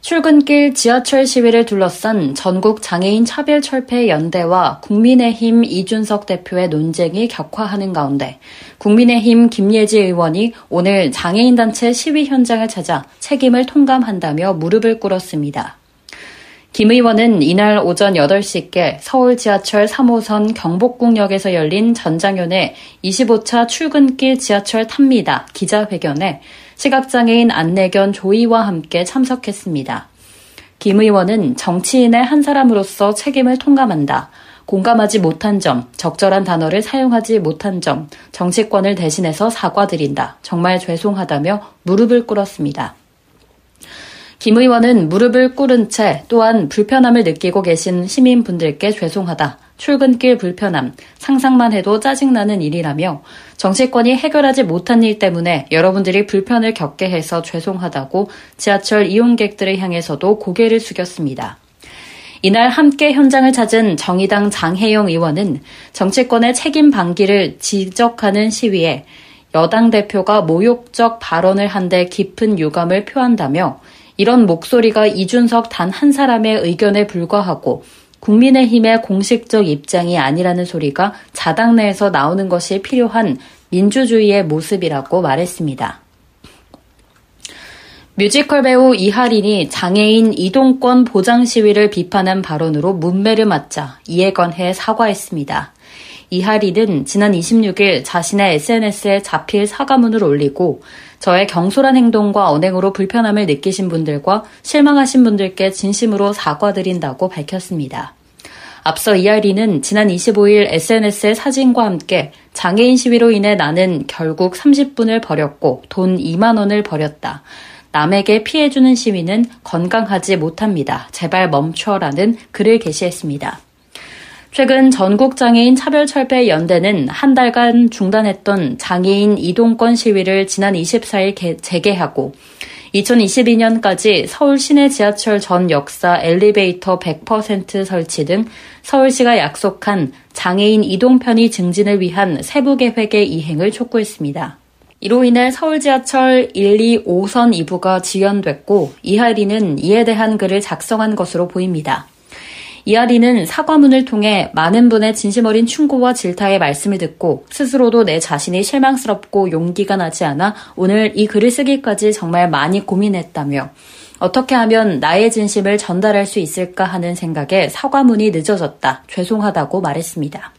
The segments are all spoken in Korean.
출근길 지하철 시위를 둘러싼 전국 장애인 차별 철폐 연대와 국민의힘 이준석 대표의 논쟁이 격화하는 가운데 국민의힘 김예지 의원이 오늘 장애인 단체 시위 현장을 찾아 책임을 통감한다며 무릎을 꿇었습니다. 김 의원은 이날 오전 8시께 서울 지하철 3호선 경복궁역에서 열린 전장현의 25차 출근길 지하철 탑니다 기자회견에 시각장애인 안내견 조이와 함께 참석했습니다. 김 의원은 정치인의 한 사람으로서 책임을 통감한다. 공감하지 못한 점, 적절한 단어를 사용하지 못한 점, 정치권을 대신해서 사과드린다. 정말 죄송하다며 무릎을 꿇었습니다. 김 의원은 무릎을 꿇은 채 또한 불편함을 느끼고 계신 시민분들께 죄송하다. 출근길 불편함, 상상만 해도 짜증나는 일이라며 정치권이 해결하지 못한 일 때문에 여러분들이 불편을 겪게 해서 죄송하다고 지하철 이용객들을 향해서도 고개를 숙였습니다. 이날 함께 현장을 찾은 정의당 장혜영 의원은 정치권의 책임 방기를 지적하는 시위에 여당 대표가 모욕적 발언을 한 데 깊은 유감을 표한다며 이런 목소리가 이준석 단 한 사람의 의견에 불과하고 국민의힘의 공식적 입장이 아니라는 소리가 자당 내에서 나오는 것이 필요한 민주주의의 모습이라고 말했습니다. 뮤지컬 배우 이하린이 장애인 이동권 보장 시위를 비판한 발언으로 문매를 맞자 이에 관해 사과했습니다. 이하린은 지난 26일 자신의 SNS에 자필 사과문을 올리고 저의 경솔한 행동과 언행으로 불편함을 느끼신 분들과 실망하신 분들께 진심으로 사과드린다고 밝혔습니다. 앞서 이하린은 지난 25일 SNS의 사진과 함께 장애인 시위로 인해 나는 결국 30분을 버렸고 돈 2만 원을 버렸다. 남에게 피해주는 시위는 건강하지 못합니다. 제발 멈춰라는 글을 게시했습니다. 최근 전국장애인 차별철폐 연대는 한 달간 중단했던 장애인 이동권 시위를 지난 24일 재개하고 2022년까지 서울 시내 지하철 전 역사 엘리베이터 100% 설치 등 서울시가 약속한 장애인 이동 편의 증진을 위한 세부 계획의 이행을 촉구했습니다. 이로 인해 서울 지하철 1, 2, 5선 2부가 지연됐고 이하리는 이에 대한 글을 작성한 것으로 보입니다. 이하리는 사과문을 통해 많은 분의 진심 어린 충고와 질타의 말씀을 듣고 스스로도 내 자신이 실망스럽고 용기가 나지 않아 오늘 이 글을 쓰기까지 정말 많이 고민했다며 어떻게 하면 나의 진심을 전달할 수 있을까 하는 생각에 사과문이 늦어졌다. 죄송하다고 말했습니다.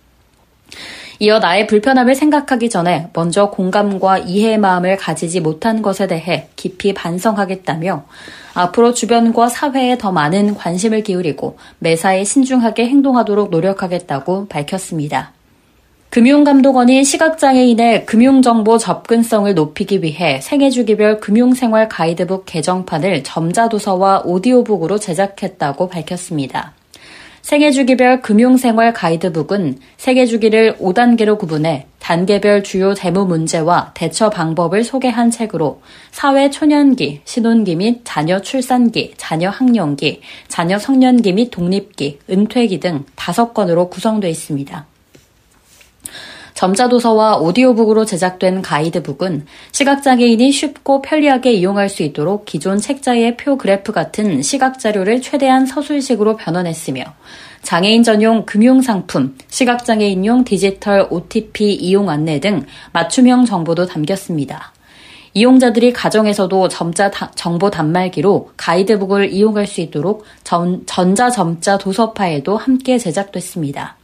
이어 나의 불편함을 생각하기 전에 먼저 공감과 이해의 마음을 가지지 못한 것에 대해 깊이 반성하겠다며 앞으로 주변과 사회에 더 많은 관심을 기울이고 매사에 신중하게 행동하도록 노력하겠다고 밝혔습니다. 금융감독원이 시각장애인의 금융정보 접근성을 높이기 위해 생애주기별 금융생활 가이드북 개정판을 점자도서와 오디오북으로 제작했다고 밝혔습니다. 생애주기별 금융생활 가이드북은 생애주기를 5단계로 구분해 단계별 주요 재무 문제와 대처 방법을 소개한 책으로 사회 초년기, 신혼기 및 자녀 출산기, 자녀 학령기, 자녀 성년기 및 독립기, 은퇴기 등 5건으로 구성되어 있습니다. 점자도서와 오디오북으로 제작된 가이드북은 시각장애인이 쉽고 편리하게 이용할 수 있도록 기존 책자의 표 그래프 같은 시각자료를 최대한 서술식으로 변환했으며 장애인 전용 금융상품, 시각장애인용 디지털 OTP 이용 안내 등 맞춤형 정보도 담겼습니다. 이용자들이 가정에서도 점자 정보 단말기로 가이드북을 이용할 수 있도록 전, 전자점자 도서파에도 함께 제작됐습니다.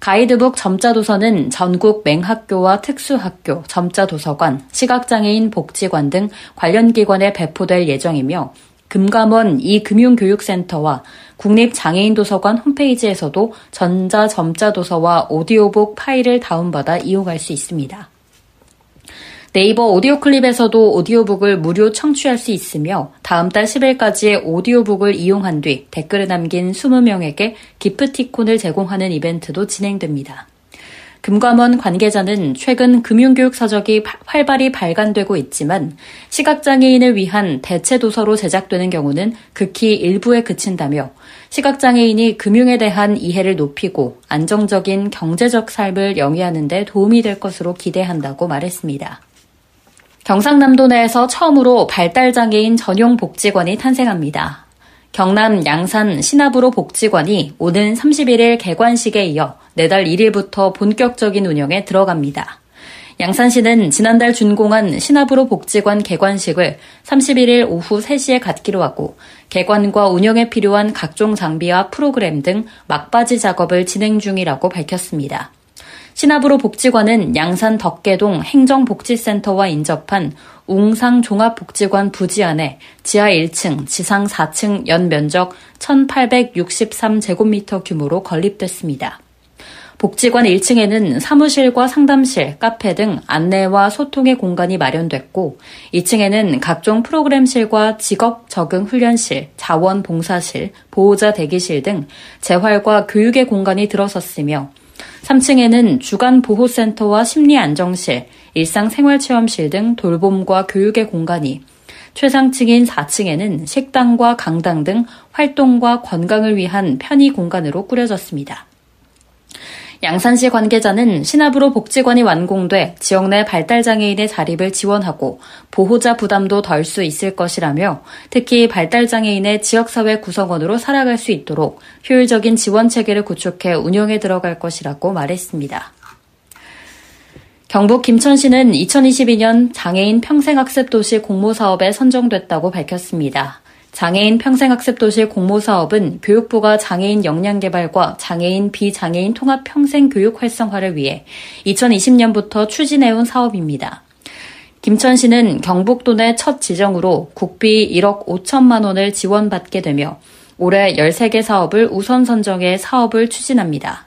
가이드북 점자도서는 전국 맹학교와 특수학교, 점자도서관, 시각장애인 복지관 등 관련 기관에 배포될 예정이며 금감원 이금융교육센터와 국립장애인도서관 홈페이지에서도 전자점자도서와 오디오북 파일을 다운받아 이용할 수 있습니다. 네이버 오디오 클립에서도 오디오북을 무료 청취할 수 있으며 다음 달 10일까지 오디오북을 이용한 뒤 댓글을 남긴 20명에게 기프티콘을 제공하는 이벤트도 진행됩니다. 금감원 관계자는 최근 금융교육 서적이 활발히 발간되고 있지만 시각장애인을 위한 대체 도서로 제작되는 경우는 극히 일부에 그친다며 시각장애인이 금융에 대한 이해를 높이고 안정적인 경제적 삶을 영위하는 데 도움이 될 것으로 기대한다고 말했습니다. 경상남도 내에서 처음으로 발달장애인 전용 복지관이 탄생합니다. 경남 양산 신압으로 복지관이 오는 31일 개관식에 이어 내달 1일부터 본격적인 운영에 들어갑니다. 양산시는 지난달 준공한 신압으로 복지관 개관식을 31일 오후 3시에 갖기로 하고 개관과 운영에 필요한 각종 장비와 프로그램 등 막바지 작업을 진행 중이라고 밝혔습니다. 신압으로 복지관은 양산 덕계동 행정복지센터와 인접한 웅상 종합복지관 부지 안에 지하 1층, 지상 4층 연 면적 1863제곱미터 규모로 건립됐습니다. 복지관 1층에는 사무실과 상담실, 카페 등 안내와 소통의 공간이 마련됐고, 2층에는 각종 프로그램실과 직업 적응 훈련실, 자원봉사실, 보호자 대기실 등 재활과 교육의 공간이 들어섰으며, 3층에는 주간 보호센터와 심리안정실, 일상생활체험실 등 돌봄과 교육의 공간이, 최상층인 4층에는 식당과 강당 등 활동과 건강을 위한 편의 공간으로 꾸려졌습니다. 양산시 관계자는 신압으로 복지관이 완공돼 지역 내 발달장애인의 자립을 지원하고 보호자 부담도 덜 수 있을 것이라며 특히 발달장애인의 지역사회 구성원으로 살아갈 수 있도록 효율적인 지원 체계를 구축해 운영에 들어갈 것이라고 말했습니다. 경북 김천시는 2022년 장애인 평생학습도시 공모사업에 선정됐다고 밝혔습니다. 장애인 평생학습도시 공모사업은 교육부가 장애인 역량 개발과 장애인 비장애인 통합 평생 교육 활성화를 위해 2020년부터 추진해온 사업입니다. 김천시는 경북도 내 첫 지정으로 국비 1억 5천만 원을 지원받게 되며 올해 13개 사업을 우선 선정해 사업을 추진합니다.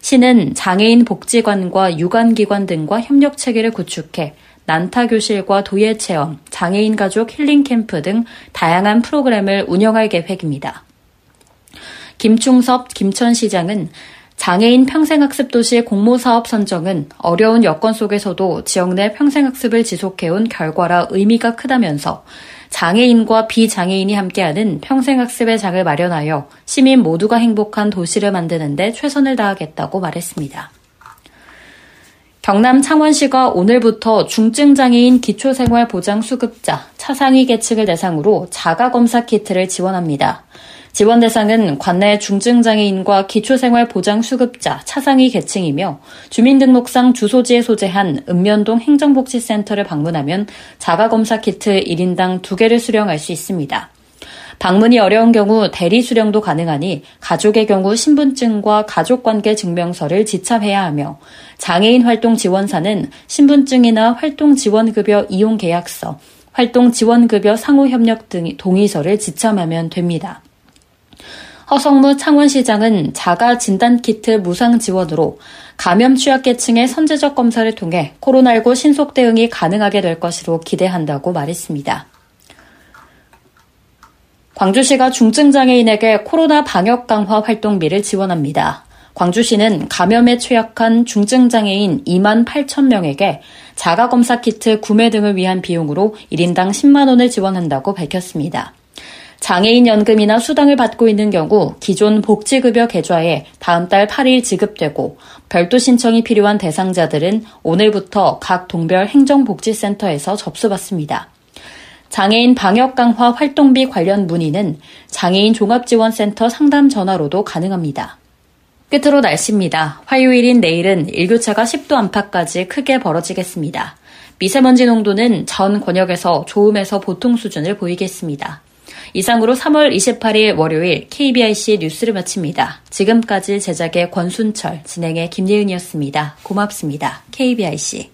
시는 장애인 복지관과 유관기관 등과 협력 체계를 구축해 난타교실과 도예체험, 장애인 가족 힐링 캠프 등 다양한 프로그램을 운영할 계획입니다. 김충섭 김천시장은 장애인 평생학습도시 공모사업 선정은 어려운 여건 속에서도 지역 내 평생학습을 지속해온 결과라 의미가 크다면서 장애인과 비장애인이 함께하는 평생학습의 장을 마련하여 시민 모두가 행복한 도시를 만드는데 최선을 다하겠다고 말했습니다. 경남 창원시가 오늘부터 중증장애인 기초생활보장수급자 차상위 계층을 대상으로 자가검사 키트를 지원합니다. 지원 대상은 관내 중증장애인과 기초생활보장수급자 차상위 계층이며 주민등록상 주소지에 소재한 읍면동 행정복지센터를 방문하면 자가검사 키트 1인당 2개를 수령할 수 있습니다. 방문이 어려운 경우 대리 수령도 가능하니 가족의 경우 신분증과 가족관계 증명서를 지참해야 하며 장애인 활동 지원사는 신분증이나 활동 지원급여 이용 계약서, 활동 지원급여 상호협력 등 동의서를 지참하면 됩니다. 허성무 창원시장은 자가 진단키트 무상 지원으로 감염 취약계층의 선제적 검사를 통해 코로나19 신속 대응이 가능하게 될 것으로 기대한다고 말했습니다. 광주시가 중증장애인에게 코로나 방역 강화 활동비를 지원합니다. 광주시는 감염에 취약한 중증장애인 2만 8천 명에게 자가검사 키트 구매 등을 위한 비용으로 1인당 10만 원을 지원한다고 밝혔습니다. 장애인 연금이나 수당을 받고 있는 경우 기존 복지급여 계좌에 다음 달 8일 지급되고 별도 신청이 필요한 대상자들은 오늘부터 각 동별 행정복지센터에서 접수받습니다. 장애인 방역 강화 활동비 관련 문의는 장애인 종합지원센터 상담 전화로도 가능합니다. 끝으로 날씨입니다. 화요일인 내일은 일교차가 10도 안팎까지 크게 벌어지겠습니다. 미세먼지 농도는 전 권역에서 좋음에서 보통 수준을 보이겠습니다. 이상으로 3월 28일 월요일 KBIC 뉴스를 마칩니다. 지금까지 제작의 권순철, 진행의 김예은이었습니다. 고맙습니다. KBIC.